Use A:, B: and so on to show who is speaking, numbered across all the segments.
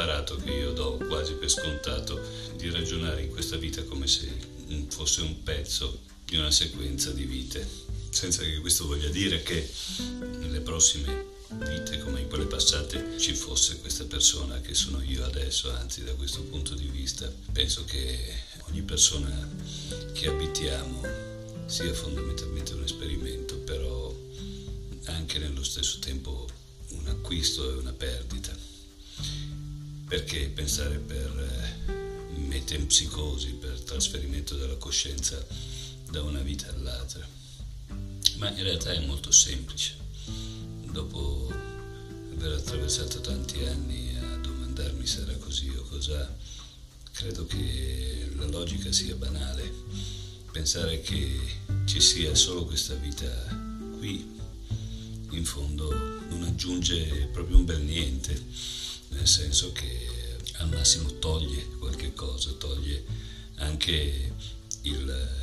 A: Imparato che io do quasi per scontato di ragionare in questa vita come se fosse un pezzo di una sequenza di vite, senza che questo voglia dire che nelle prossime vite come in quelle passate ci fosse questa persona che sono io adesso, anzi da questo punto di vista penso che ogni persona che abitiamo sia fondamentalmente un esperimento, però anche nello stesso tempo un acquisto e una perdita. Perché pensare per eh, metempsicosi, per trasferimento della coscienza da una vita all'altra? Ma in realtà è molto semplice. Dopo aver attraversato tanti anni a domandarmi se era così o cos'ha, credo che la logica sia banale. Pensare che ci sia solo questa vita qui in fondo non aggiunge proprio un bel niente, nel senso che al massimo toglie qualche cosa, toglie anche il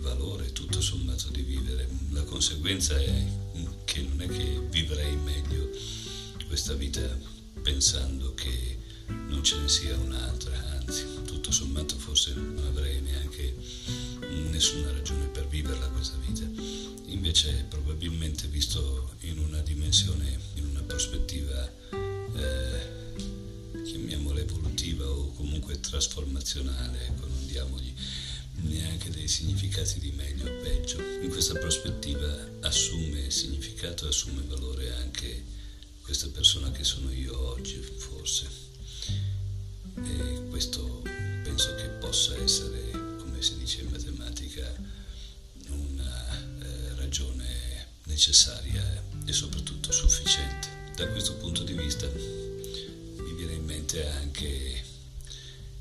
A: valore tutto sommato di vivere. La conseguenza è che non è che vivrei meglio questa vita pensando che non ce ne sia un'altra, anzi, tutto sommato forse non avrei neanche nessuna ragione per viverla questa vita. Invece probabilmente visto in una dimensione, in una prospettiva, eh, chiamiamola evolutiva o comunque trasformazionale, ecco, non diamogli neanche dei significati di meglio o peggio. In questa prospettiva assume significato, assume valore anche questa persona che sono io oggi, forse. E questo penso che possa essere, come si dice in matematica, una eh, ragione necessaria e soprattutto sufficiente. Da questo punto di vista mente anche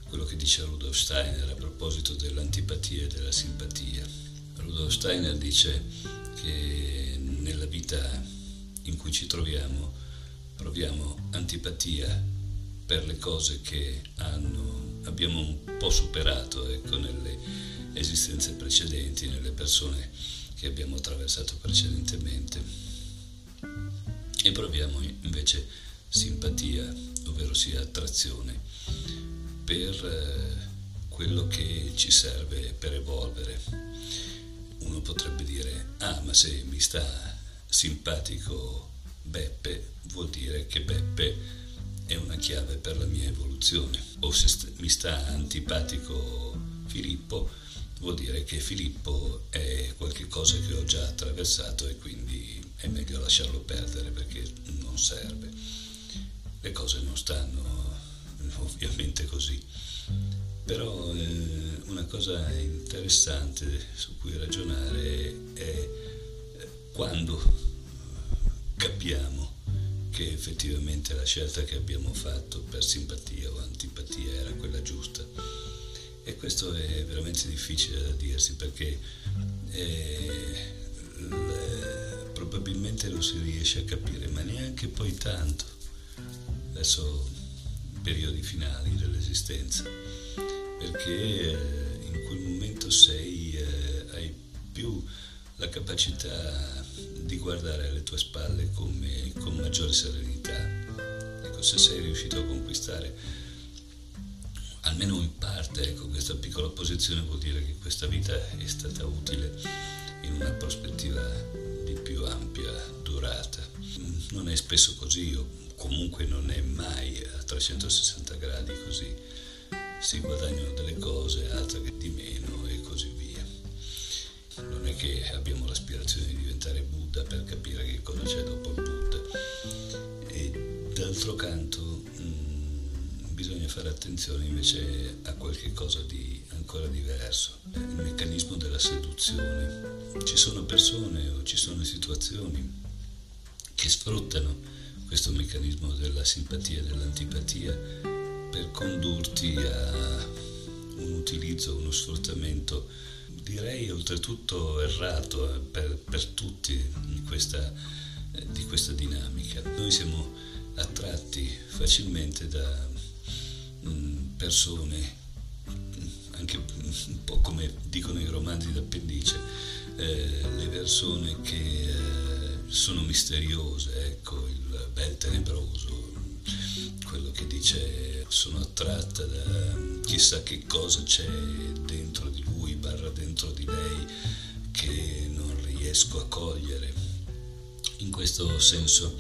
A: quello che dice Rudolf Steiner a proposito dell'antipatia e della simpatia. Rudolf Steiner dice che nella vita in cui ci troviamo proviamo antipatia per le cose che hanno, abbiamo un po' superato ecco, nelle esistenze precedenti, nelle persone che abbiamo attraversato precedentemente. E proviamo invece simpatia, ovvero sia attrazione, per eh, quello che ci serve per evolvere. Uno potrebbe dire, ah ma se mi sta simpatico Beppe, vuol dire che Beppe è una chiave per la mia evoluzione. O se st- mi sta antipatico Filippo, vuol dire che Filippo è qualcosa che ho già attraversato e quindi è meglio lasciarlo perdere perché non serve. Le cose non stanno ovviamente così. Però eh, una cosa interessante su cui ragionare è eh, quando capiamo che effettivamente la scelta che abbiamo fatto per simpatia o antipatia era quella giusta. E questo è veramente difficile da dirsi perché eh, le, probabilmente lo si riesce a capire, ma neanche poi tanto. Adesso periodi finali dell'esistenza, perché eh, in quel momento sei, eh, hai più la capacità di guardare alle tue spalle come, con maggiore serenità. Ecco, se sei riuscito a conquistare almeno in parte ecco, questa piccola posizione vuol dire che questa vita è stata utile in una prospettiva di più ampia durata. Non è spesso così, o comunque non è mai a 360 gradi così. Si guadagnano delle cose, altre che di meno e così via non è che abbiamo l'aspirazione di diventare Buddha per capire che cosa c'è dopo il Buddha. E d'altro canto mm, bisogna fare attenzione invece a qualche cosa di ancora diverso, il meccanismo della seduzione. Ci sono persone o ci sono situazioni che sfruttano questo meccanismo della simpatia e dell'antipatia per condurti a un utilizzo, uno sfruttamento direi oltretutto errato eh, per, per tutti di questa, eh, di questa, dinamica. Noi siamo attratti facilmente da mm, persone, mm, anche un po' come dicono i romanzi d'appendice, eh, le persone che eh, sono misteriose, ecco, il bel tenebroso, quello che dice sono attratta da chissà che cosa c'è dentro di lui, barra dentro di lei, che non riesco a cogliere. In questo senso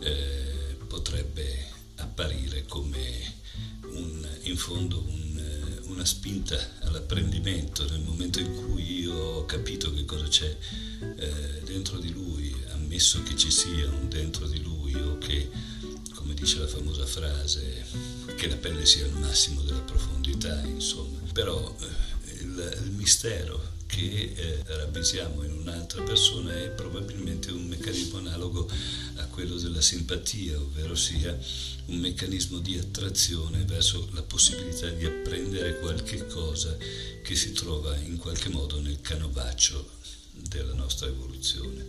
A: eh, potrebbe apparire come un, in fondo un, una spinta all'apprendimento nel momento in cui io ho capito che cosa c'è eh, dentro di lui, ammesso che ci sia un dentro di lui o che, come dice la famosa frase, che la pelle sia il massimo della profondità, insomma. Però eh, il, il mistero che eh, ravvisiamo in un'altra persona è probabilmente un meccanismo analogo a quello della simpatia, ovvero sia un meccanismo di attrazione verso la possibilità di apprendere qualche cosa che si trova in qualche modo nel canovaccio della nostra evoluzione.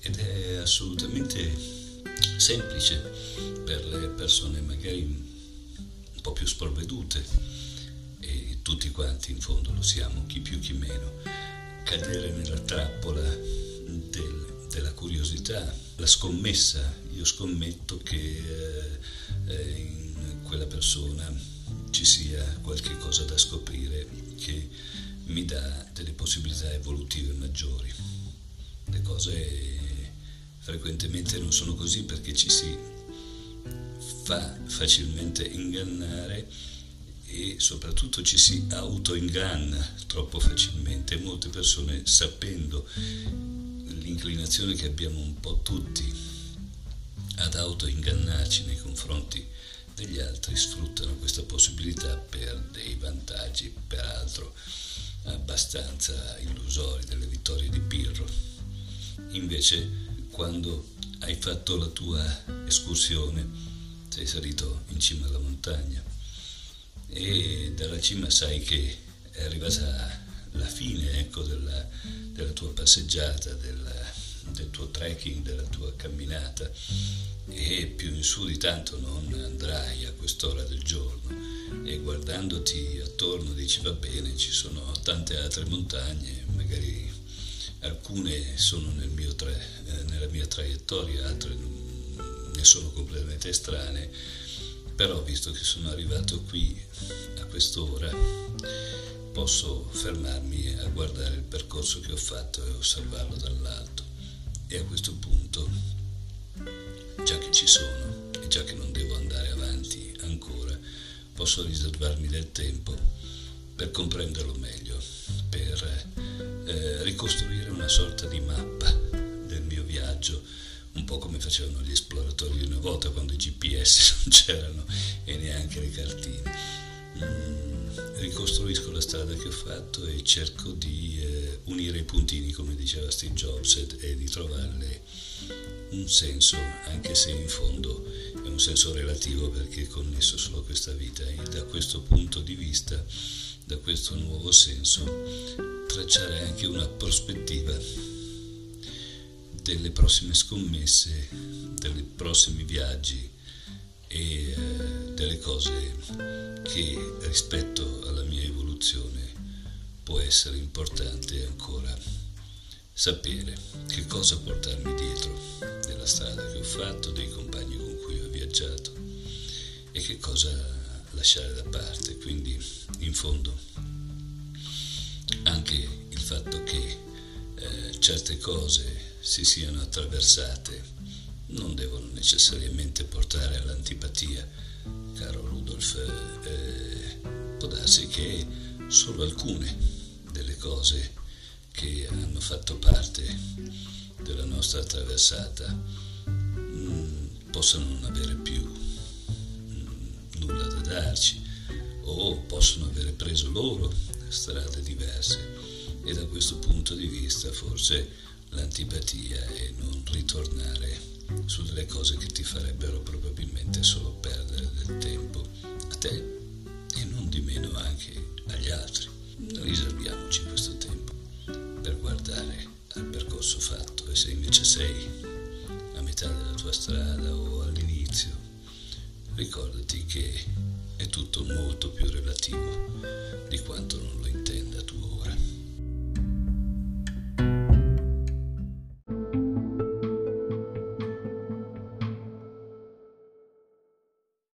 A: Ed è assolutamente semplice per le persone magari un po' più sprovvedute tutti quanti in fondo lo siamo, chi più chi meno, cadere nella trappola del, della curiosità, la scommessa, io scommetto che eh, eh, in quella persona ci sia qualche cosa da scoprire che mi dà delle possibilità evolutive maggiori. Le cose frequentemente non sono così perché ci si fa facilmente ingannare e soprattutto ci si autoinganna troppo facilmente. Molte persone, sapendo l'inclinazione che abbiamo un po' tutti ad autoingannarci nei confronti degli altri, sfruttano questa possibilità per dei vantaggi, peraltro abbastanza illusori, delle vittorie di Pirro. Invece, quando hai fatto la tua escursione, sei salito in cima alla montagna, e dalla cima sai che è arrivata la fine ecco, della, della, tua passeggiata, della, del tuo trekking, della tua camminata. E più in su di tanto non andrai a quest'ora del giorno. E guardandoti attorno dici va bene, ci sono tante altre montagne, magari alcune sono nel tra, eh, nella mia traiettoria, altre ne sono completamente estranee però visto che sono arrivato qui a quest'ora posso fermarmi a guardare il percorso che ho fatto e osservarlo dall'alto. E a questo punto già che ci sono e già che non devo andare avanti ancora posso riservarmi del tempo per comprenderlo meglio per eh, ricostruire una sorta di mappa del mio viaggio un po' come facevano gli esploratori di una volta quando i GPS non c'erano e neanche le cartine. Mm, ricostruisco la strada che ho fatto e cerco di eh, unire i puntini, come diceva Steve Jobs, e, e di trovarle un senso, anche se in fondo è un senso relativo perché è connesso solo a questa vita. E da questo punto di vista, da questo nuovo senso, tracciare anche una prospettiva delle prossime scommesse, dei prossimi viaggi e eh, delle cose che rispetto alla mia evoluzione può essere importante ancora sapere che cosa portarmi dietro della strada che ho fatto, dei compagni con cui ho viaggiato e che cosa lasciare da parte. Quindi in fondo anche il fatto che eh, certe cose si siano attraversate non devono necessariamente portare all'antipatia. Caro Rudolf, eh, può darsi che solo alcune delle cose che hanno fatto parte della nostra attraversata mh, mm, possano non avere più mm, nulla da darci o possono avere preso loro strade diverse e da questo punto di vista forse l'antipatia e non ritornare su delle cose che ti farebbero probabilmente solo perdere del tempo a te e non di meno anche agli altri. Riserviamoci questo tempo per guardare al percorso fatto e se invece sei a metà della tua strada o all'inizio, ricordati che è tutto molto più relativo di quanto non lo intenda tu ora.